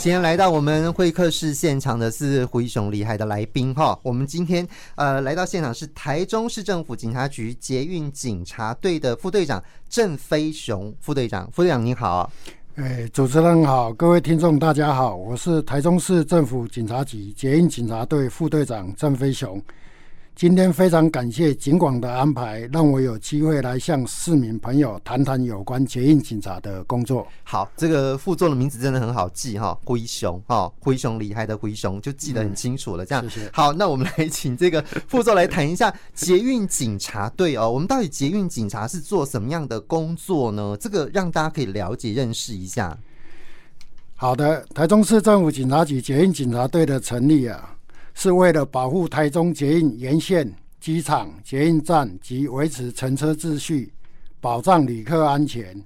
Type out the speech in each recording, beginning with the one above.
今天来到我们会客室现场的是胡一雄厉害的来宾哈。我们今天呃来到现场是台中市政府警察局捷运警察队的副队长郑飞雄副队长，副队长您好。哎，主持人好，各位听众大家好，我是台中市政府警察局捷运警察队副队长郑飞雄。今天非常感谢警广的安排，让我有机会来向市民朋友谈谈有关捷运警察的工作。好，这个副座的名字真的很好记哈，灰熊哈，灰熊厉害的灰熊就记得很清楚了。这样，谢谢。好，那我们来请这个副座来谈一下捷运警察队哦。我们到底捷运警察是做什么样的工作呢？这个让大家可以了解认识一下。好的，台中市政府警察局捷运警察队的成立啊。是为了保护台中捷运沿线机场、捷运站及维持乘车秩序，保障旅客安全。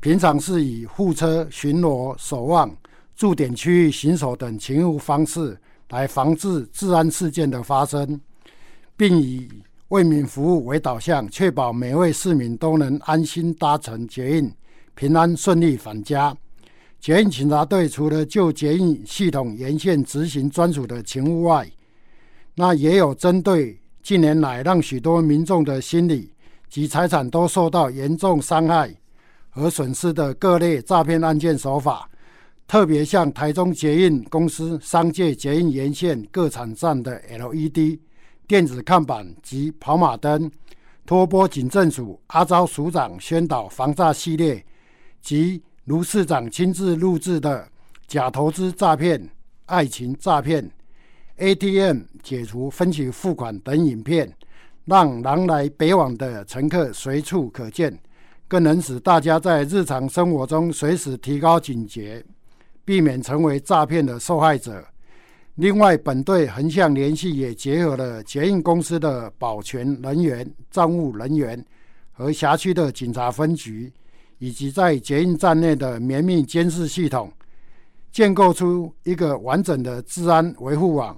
平常是以护车、巡逻、守望、驻点区域巡守等勤务方式来防治治安事件的发生，并以为民服务为导向，确保每位市民都能安心搭乘捷运，平安顺利返家。捷运警察队除了就捷运系统沿线执行专属的勤务外，那也有针对近年来让许多民众的心理及财产都受到严重伤害和损失的各类诈骗案件手法，特别向台中捷运公司商界捷运沿线各场站的 LED 电子看板及跑马灯，托拨警政署阿昭署长宣导防诈系列及。卢市长亲自录制的假投资诈骗、爱情诈骗、ATM 解除分期付款等影片，让南来北往的乘客随处可见，更能使大家在日常生活中随时提高警觉，避免成为诈骗的受害者。另外，本队横向联系也结合了捷运公司的保全人员、账务人员和辖区的警察分局。以及在捷运站内的绵密监视系统，建构出一个完整的治安维护网，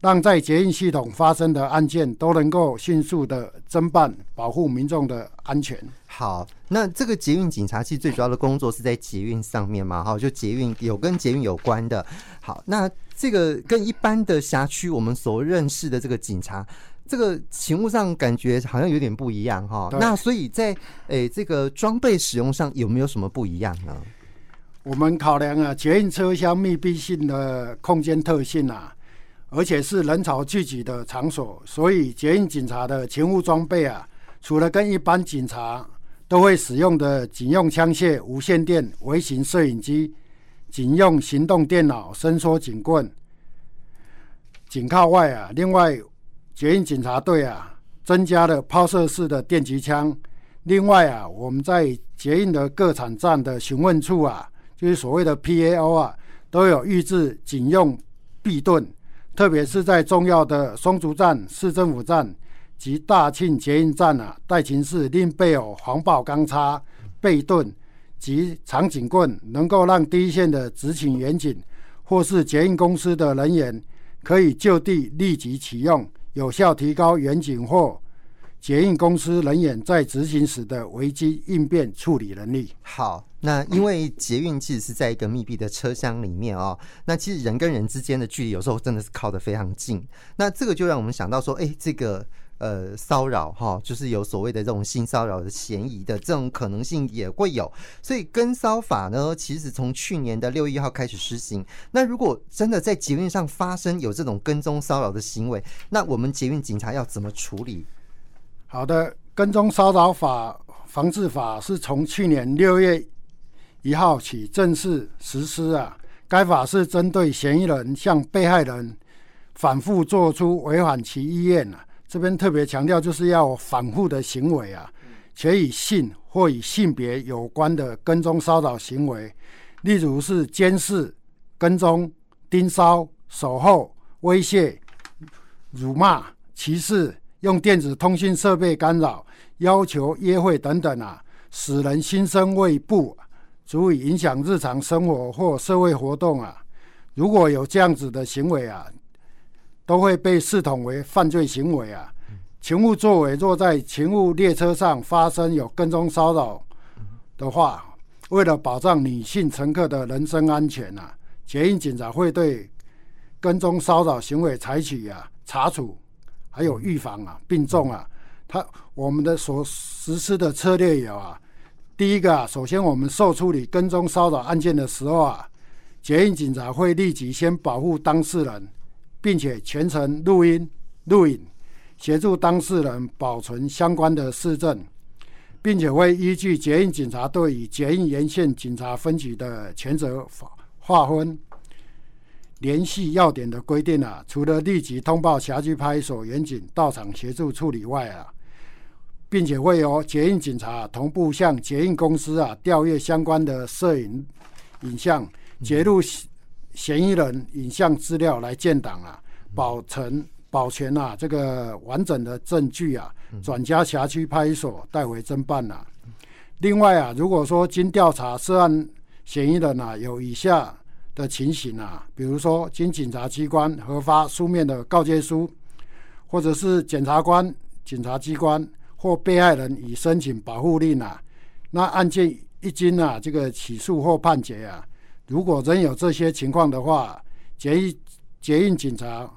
让在捷运系统发生的案件都能够迅速的侦办，保护民众的安全。好，那这个捷运警察其实最主要的工作是在捷运上面嘛？哈，就捷运有跟捷运有关的。好，那这个跟一般的辖区我们所认识的这个警察。这个勤务上感觉好像有点不一样哈，那所以在诶这个装备使用上有没有什么不一样呢？我们考量啊，捷运车厢密闭性的空间特性啊，而且是人潮聚集的场所，所以捷运警察的勤务装备啊，除了跟一般警察都会使用的警用枪械、无线电、微型摄影机、警用行动电脑、伸缩警棍、警靠外啊，另外。捷运警察队啊，增加了抛射式的电击枪。另外啊，我们在捷运的各场站的询问处啊，就是所谓的 PAO 啊，都有预置警用臂盾。特别是在重要的松竹站、市政府站及大庆捷运站啊，待勤室另备有防爆钢叉、背盾及长警棍，能够让第一线的执勤员警或是捷运公司的人员可以就地立即启用。有效提高远景或捷运公司人员在执行时的危机应变处理能力。好，那因为捷运其实是在一个密闭的车厢里面哦，那其实人跟人之间的距离有时候真的是靠得非常近。那这个就让我们想到说，哎，这个。呃，骚扰哈，就是有所谓的这种性骚扰的嫌疑的这种可能性也会有，所以跟骚法呢，其实从去年的六月一号开始施行。那如果真的在捷运上发生有这种跟踪骚扰的行为，那我们捷运警察要怎么处理？好的，跟踪骚扰法防治法是从去年六月一号起正式实施啊。该法是针对嫌疑人向被害人反复做出违反其意愿啊。这边特别强调，就是要反复的行为啊，且与性或与性别有关的跟踪骚扰行为，例如是监视、跟踪、盯梢、守候、威胁、辱骂、歧视、用电子通讯设备干扰、要求约会等等啊，使人心生畏怖，足以影响日常生活或社会活动啊。如果有这样子的行为啊。都会被视同为犯罪行为啊！勤务作为若在勤务列车上发生有跟踪骚扰的话，为了保障女性乘客的人身安全啊，捷运警察会对跟踪骚扰行为采取啊查处，还有预防啊，并重啊。他我们的所实施的策略有啊，第一个啊，首先我们受处理跟踪骚扰案件的时候啊，捷运警察会立即先保护当事人，并且全程录音录影，协助当事人保存相关的事证，并且会依据捷运警察队与捷运沿线警察分局的权责划分。联系要点的规定啊，除了立即通报辖区派出所员警到场协助处理外啊，并且会由捷运警察同步向捷运公司啊调阅相关的摄影影像，截录嫌疑人影像资料来建档啊，保存保全啊这个完整的证据啊，转交辖区派出所带回侦办啊。另外啊，如果说经调查涉案嫌疑人啊有以下。的情形啊，比如说经警察机关核发书面的告诫书，或者是检察官、检察机关或被害人已申请保护令啊，那案件一经啊这个起诉或判决啊，如果仍有这些情况的话，捷运捷运警察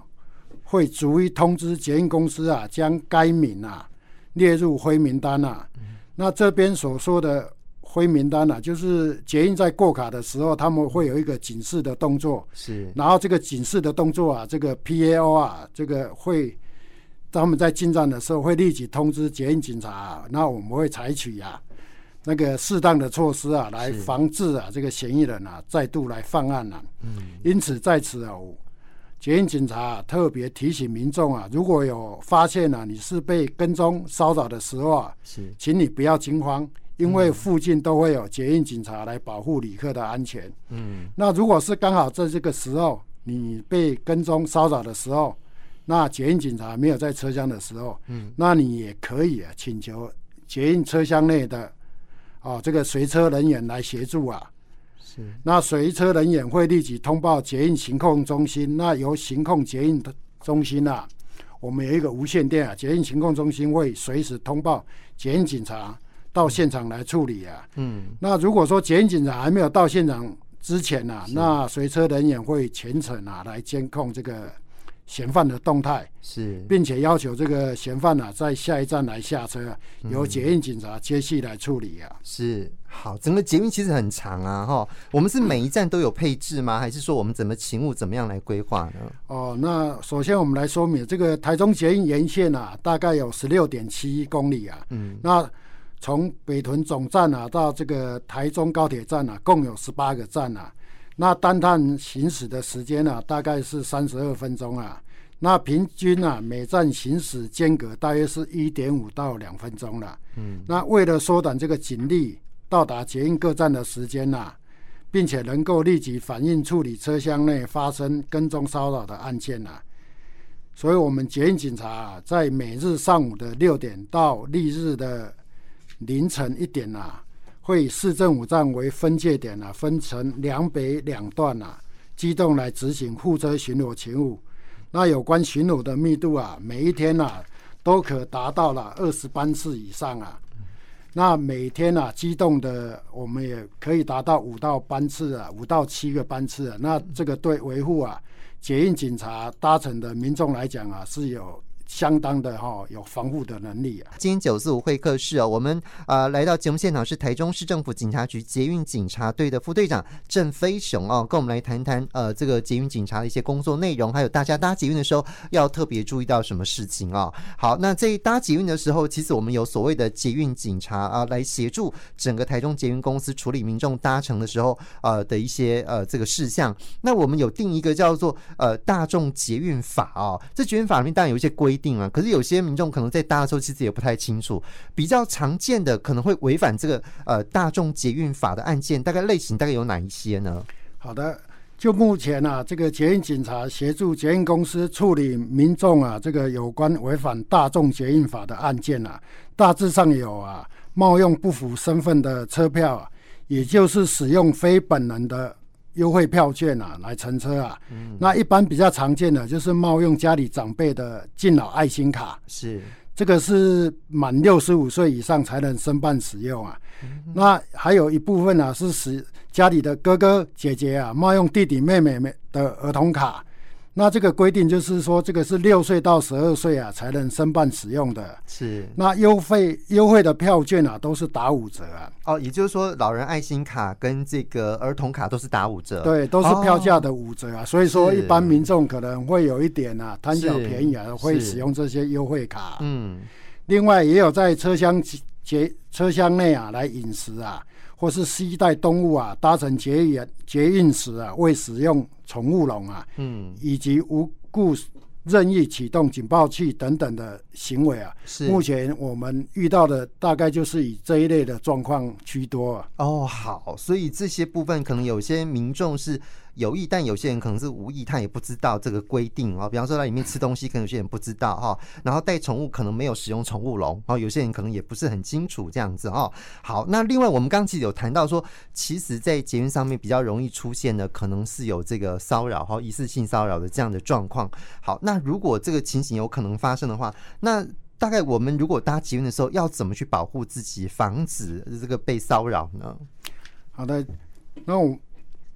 会逐一通知捷运公司啊，将该名啊列入灰名单啊。那这边所说的。灰名单啊，就是捷运在过卡的时候，他们会有一个警示的动作。是，然后这个警示的动作啊，这个 PAO 啊，这个会他们在进站的时候会立即通知捷运警察啊，那我们会采取啊那个适当的措施啊，来防治啊这个嫌疑人啊再度来犯案啊。嗯，因此在此啊，捷运警察啊特别提醒民众啊，如果有发现啊你是被跟踪骚扰的时候啊，是，请你不要惊慌。因为附近都会有捷运警察来保护旅客的安全。嗯，那如果是刚好在这个时候你被跟踪骚扰的时候，那捷运警察没有在车厢的时候，嗯，那你也可以啊请求捷运车厢内的哦这个随车人员来协助啊。是，那随车人员会立即通报捷运行控中心，那由行控捷运的中心啊，我们有一个无线电啊，捷运行控中心会随时通报捷运警察。到现场来处理啊，嗯，那如果说捷运警察还没有到现场之前啊，那随车人员会全程啊来监控这个嫌犯的动态，是，并且要求这个嫌犯啊在下一站来下车，由捷运警察接续来处理啊。是，好，整个捷运其实很长啊，哈，我们是每一站都有配置吗？还是说我们怎么勤务怎么样来规划呢？哦，那首先我们来说明这个台中捷运沿线啊，大概有十六点七公里啊，嗯，那。从北屯总站啊到这个台中高铁站啊，共有十八个站啊。那单趟行驶的时间啊，大概是三十二分钟啊。那平均啊，每站行驶间隔大约是一点五到两分钟了。嗯。那为了缩短这个警力到达捷运各站的时间呐，并且能够立即反应处理车厢内发生跟踪骚扰的案件呐，所以我们捷运警察啊，在每日上午的六点到翌日的。凌晨一点啊，会以市政府站为分界点啊，分成两北两段啊，机动来执行护车巡逻勤务。那有关巡逻的密度啊，每一天啊都可达到了二十班次以上啊。那每天啊机动的，我们也可以达到五到班次啊，五到七个班次啊。那这个对维护啊捷运警察搭乘的民众来讲啊，是有。相当的哈有防护的能力啊！今天九四五会客室哦，我们啊来到节目现场是台中市政府警察局捷运警察队的副队长郑飞雄哦，跟我们来谈谈呃这个捷运警察的一些工作内容，还有大家搭捷运的时候要特别注意到什么事情哦。好，那在搭捷运的时候，其实我们有所谓的捷运警察啊，来协助整个台中捷运公司处理民众搭乘的时候呃的一些呃这个事项。那我们有定一个叫做呃大众捷运法哦，这捷运法里面当然有一些规。规定啊，可是有些民众可能在搭的时候其实也不太清楚，比较常见的可能会违反这个呃大众捷运法的案件，大概类型大概有哪一些呢？好的，就目前啊，这个捷运警察协助捷运公司处理民众啊这个有关违反大众捷运法的案件啊，大致上有啊冒用不符身份的车票，也就是使用非本人的。优惠票券啊，来乘车啊。嗯，那一般比较常见的就是冒用家里长辈的敬老爱心卡。是。这个是满六十五岁以上才能申办使用啊。嗯、那还有一部分啊，是使家里的哥哥姐姐啊冒用弟弟妹妹的儿童卡。那这个规定就是说，这个是六岁到十二岁啊才能申办使用的。是。那优惠优惠的票券啊，都是打五折啊。哦，也就是说，老人爱心卡跟这个儿童卡都是打五折。对，都是票价的五折啊。哦、所以说，一般民众可能会有一点啊贪小便宜啊，会使用这些优惠卡。嗯。另外，也有在车厢节车厢内啊来饮食啊。或是携带动物啊，搭乘捷运捷运时啊，未使用宠物笼啊，嗯，以及无故任意启动警报器等等的行为啊，是目前我们遇到的大概就是以这一类的状况居多啊。哦，好，所以这些部分可能有些民众是。有意，但有些人可能是无意，他也不知道这个规定哦。比方说，在里面吃东西，可能有些人不知道哈。然后带宠物，可能没有使用宠物笼，然后有些人可能也不是很清楚这样子哦。好，那另外我们刚其实有谈到说，其实，在捷运上面比较容易出现的，可能是有这个骚扰哈，疑似性骚扰的这样的状况。好，那如果这个情形有可能发生的话，那大概我们如果搭捷运的时候，要怎么去保护自己，防止这个被骚扰呢？好的，那我。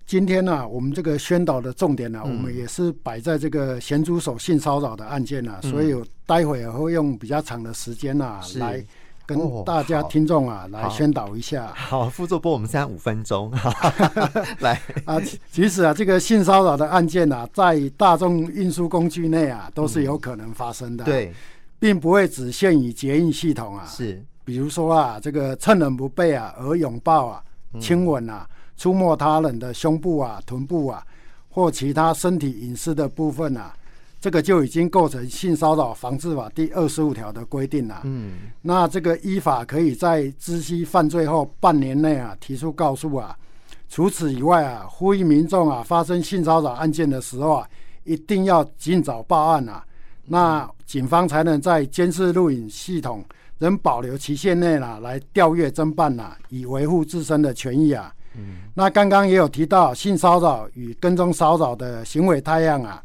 今天呢、啊，我们这个宣导的重点呢、啊，嗯、我们也是摆在这个咸猪手性骚扰的案件呢、啊，嗯、所以待会儿会用比较长的时间啊，是。来跟大家听众啊、哦、来宣导一下。好，副座播我们现在五分钟，来。啊，其实啊，这个性骚扰的案件啊，在大众运输工具内啊，都是有可能发生的、对，并不会只限于捷运系统啊，是，比如说啊，这个趁人不备啊而拥抱啊、亲吻啊。嗯触摸他人的胸部啊、臀部啊，或其他身体隐私的部分啊，这个就已经构成性骚扰防治法第二十五条的规定了。嗯，那这个依法可以在知悉犯罪后半年内啊提出告诉啊。除此以外啊，呼吁民众啊发生性骚扰案件的时候啊，一定要尽早报案啊，那警方才能在监视录影系统仍保留期限内啊来调阅侦办啊，以维护自身的权益啊。那刚刚也有提到性骚扰与跟踪骚扰的行为态样啊，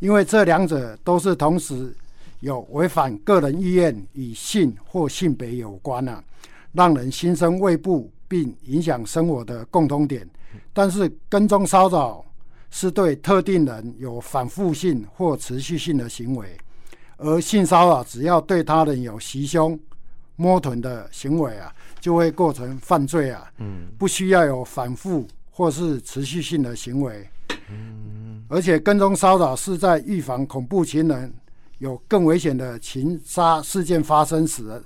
因为这两者都是同时有违反个人意愿与性或性别有关啊，让人心生畏怖并影响生活的共通点。但是跟踪骚扰是对特定人有反复性或持续性的行为，而性骚扰只要对他人有袭胸、摸臀的行为啊。就会构成犯罪啊，嗯，不需要有反复或是持续性的行为，嗯，而且跟踪骚扰是在预防恐怖情人有更危险的情杀事件发生时，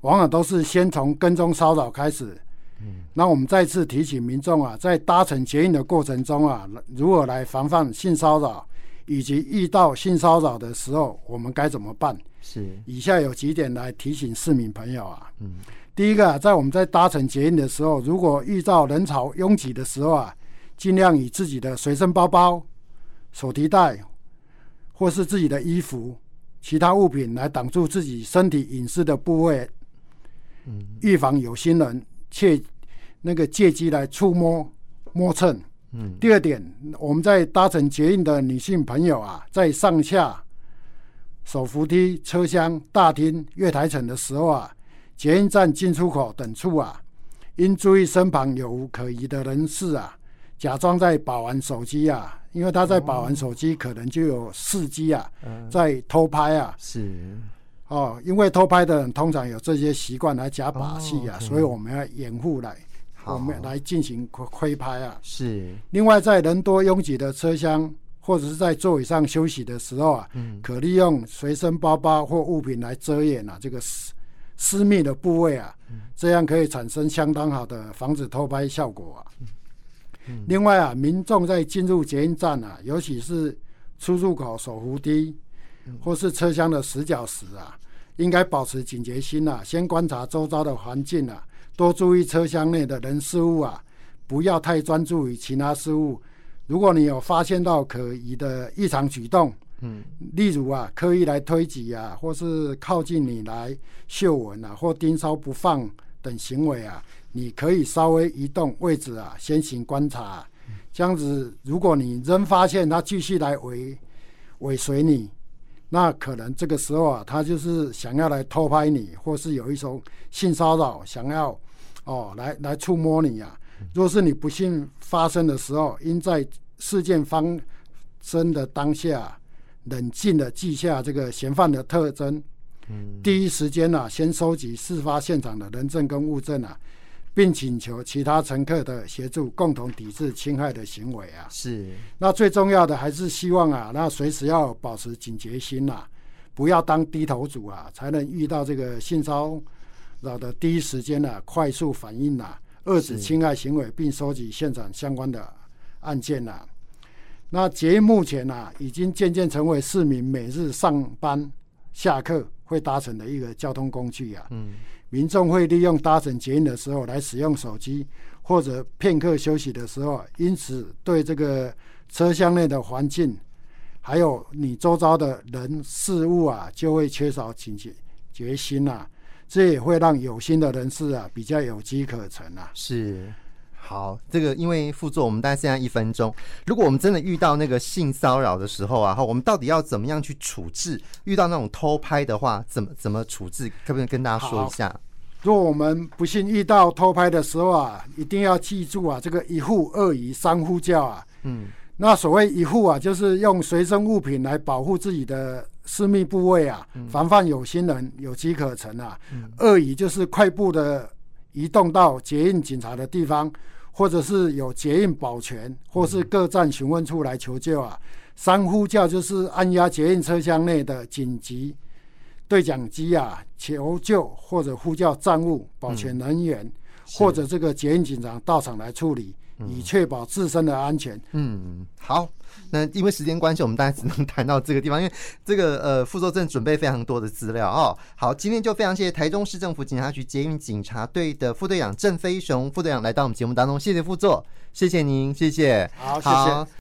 往往都是先从跟踪骚扰开始，嗯，那我们再次提醒民众啊，在搭乘捷运的过程中啊，如何来防范性骚扰，以及遇到性骚扰的时候，我们该怎么办？是，以下有几点来提醒市民朋友啊，嗯。第一个，在我们在搭乘捷运的时候，如果遇到人潮拥挤的时候啊，尽量以自己的随身包包、手提袋，或是自己的衣服、其他物品来挡住自己身体隐私的部位，嗯，预防有心人借那个借机来触摸摸蹭。嗯。第二点，我们在搭乘捷运的女性朋友啊，在上下手扶梯、车厢、大厅、月台层的时候啊。捷运站进出口等处啊，应注意身旁有无可疑的人士啊，假装在把玩手机啊，因为他在把玩手机，可能就有司机啊在偷拍啊。是哦，因为偷拍的人通常有这些习惯来假把戏啊，所以我们要掩护来，我们来进行窥拍啊。是。另外，在人多拥挤的车厢或者是在座椅上休息的时候啊，可利用随身包包或物品来遮掩啊这个私密的部位啊，这样可以产生相当好的防止偷拍效果啊。另外啊，民众在进入捷运站啊，尤其是出入口手扶梯或是车厢的死角时啊，应该保持警觉心啊，先观察周遭的环境啊，多注意车厢内的人事物啊，不要太专注于其他事物。如果你有发现到可疑的异常举动，嗯，例如啊，刻意来推挤啊，或是靠近你来嗅闻啊，或盯梢不放等行为啊，你可以稍微移动位置啊，先行观察。这样子，如果你仍发现他继续来尾尾随你，那可能这个时候啊，他就是想要来偷拍你，或是有一种性骚扰，想要哦来来触摸你啊。若是你不幸发生的时候，应在事件发生的当下，冷静的记下这个嫌犯的特征，嗯，第一时间啊，先收集事发现场的人证跟物证啊，并请求其他乘客的协助，共同抵制侵害的行为啊。是。那最重要的还是希望啊，那随时要保持警觉心呐，不要当低头族啊，才能遇到这个性骚扰的第一时间啊，快速反应呐。遏制侵害行为，并收集现场相关的案件呐。那捷运目前啊，已经渐渐成为市民每日上班、下课会搭乘的一个交通工具啊。嗯，民众会利用搭乘捷运的时候来使用手机，或者片刻休息的时候，因此对这个车厢内的环境，还有你周遭的人事物啊，就会缺少警觉决心呐。这也会让有心的人士啊比较有机可乘啊。是，好，这个因为副座我们大概现在一分钟，如果我们真的遇到那个性骚扰的时候啊，哈，我们到底要怎么样去处置？遇到那种偷拍的话，怎么怎么处置？可不可以跟大家说一下？如果我们不幸遇到偷拍的时候啊，一定要记住啊，这个一护二姨三呼叫啊。嗯，那所谓一护啊，就是用随身物品来保护自己的。私密部位啊，防范有心人有机可乘啊。嗯、二姨就是快步的移动到捷运警察的地方，或者是有捷运保全，或是各站询问处来求救啊。三呼叫就是按压捷运车厢内的紧急对讲机啊，求救或者呼叫站务保全人员，嗯、或者这个捷运警长到场来处理。以确保自身的安全。嗯，好，那因为时间关系，我们大家只能谈到这个地方，因为这个呃，副座正准备非常多的资料哦。好，今天就非常谢谢台中市政府警察局捷运警察队的副队长郑飞雄副队长来到我们节目当中，谢谢副座，谢谢您，谢谢，好，谢谢。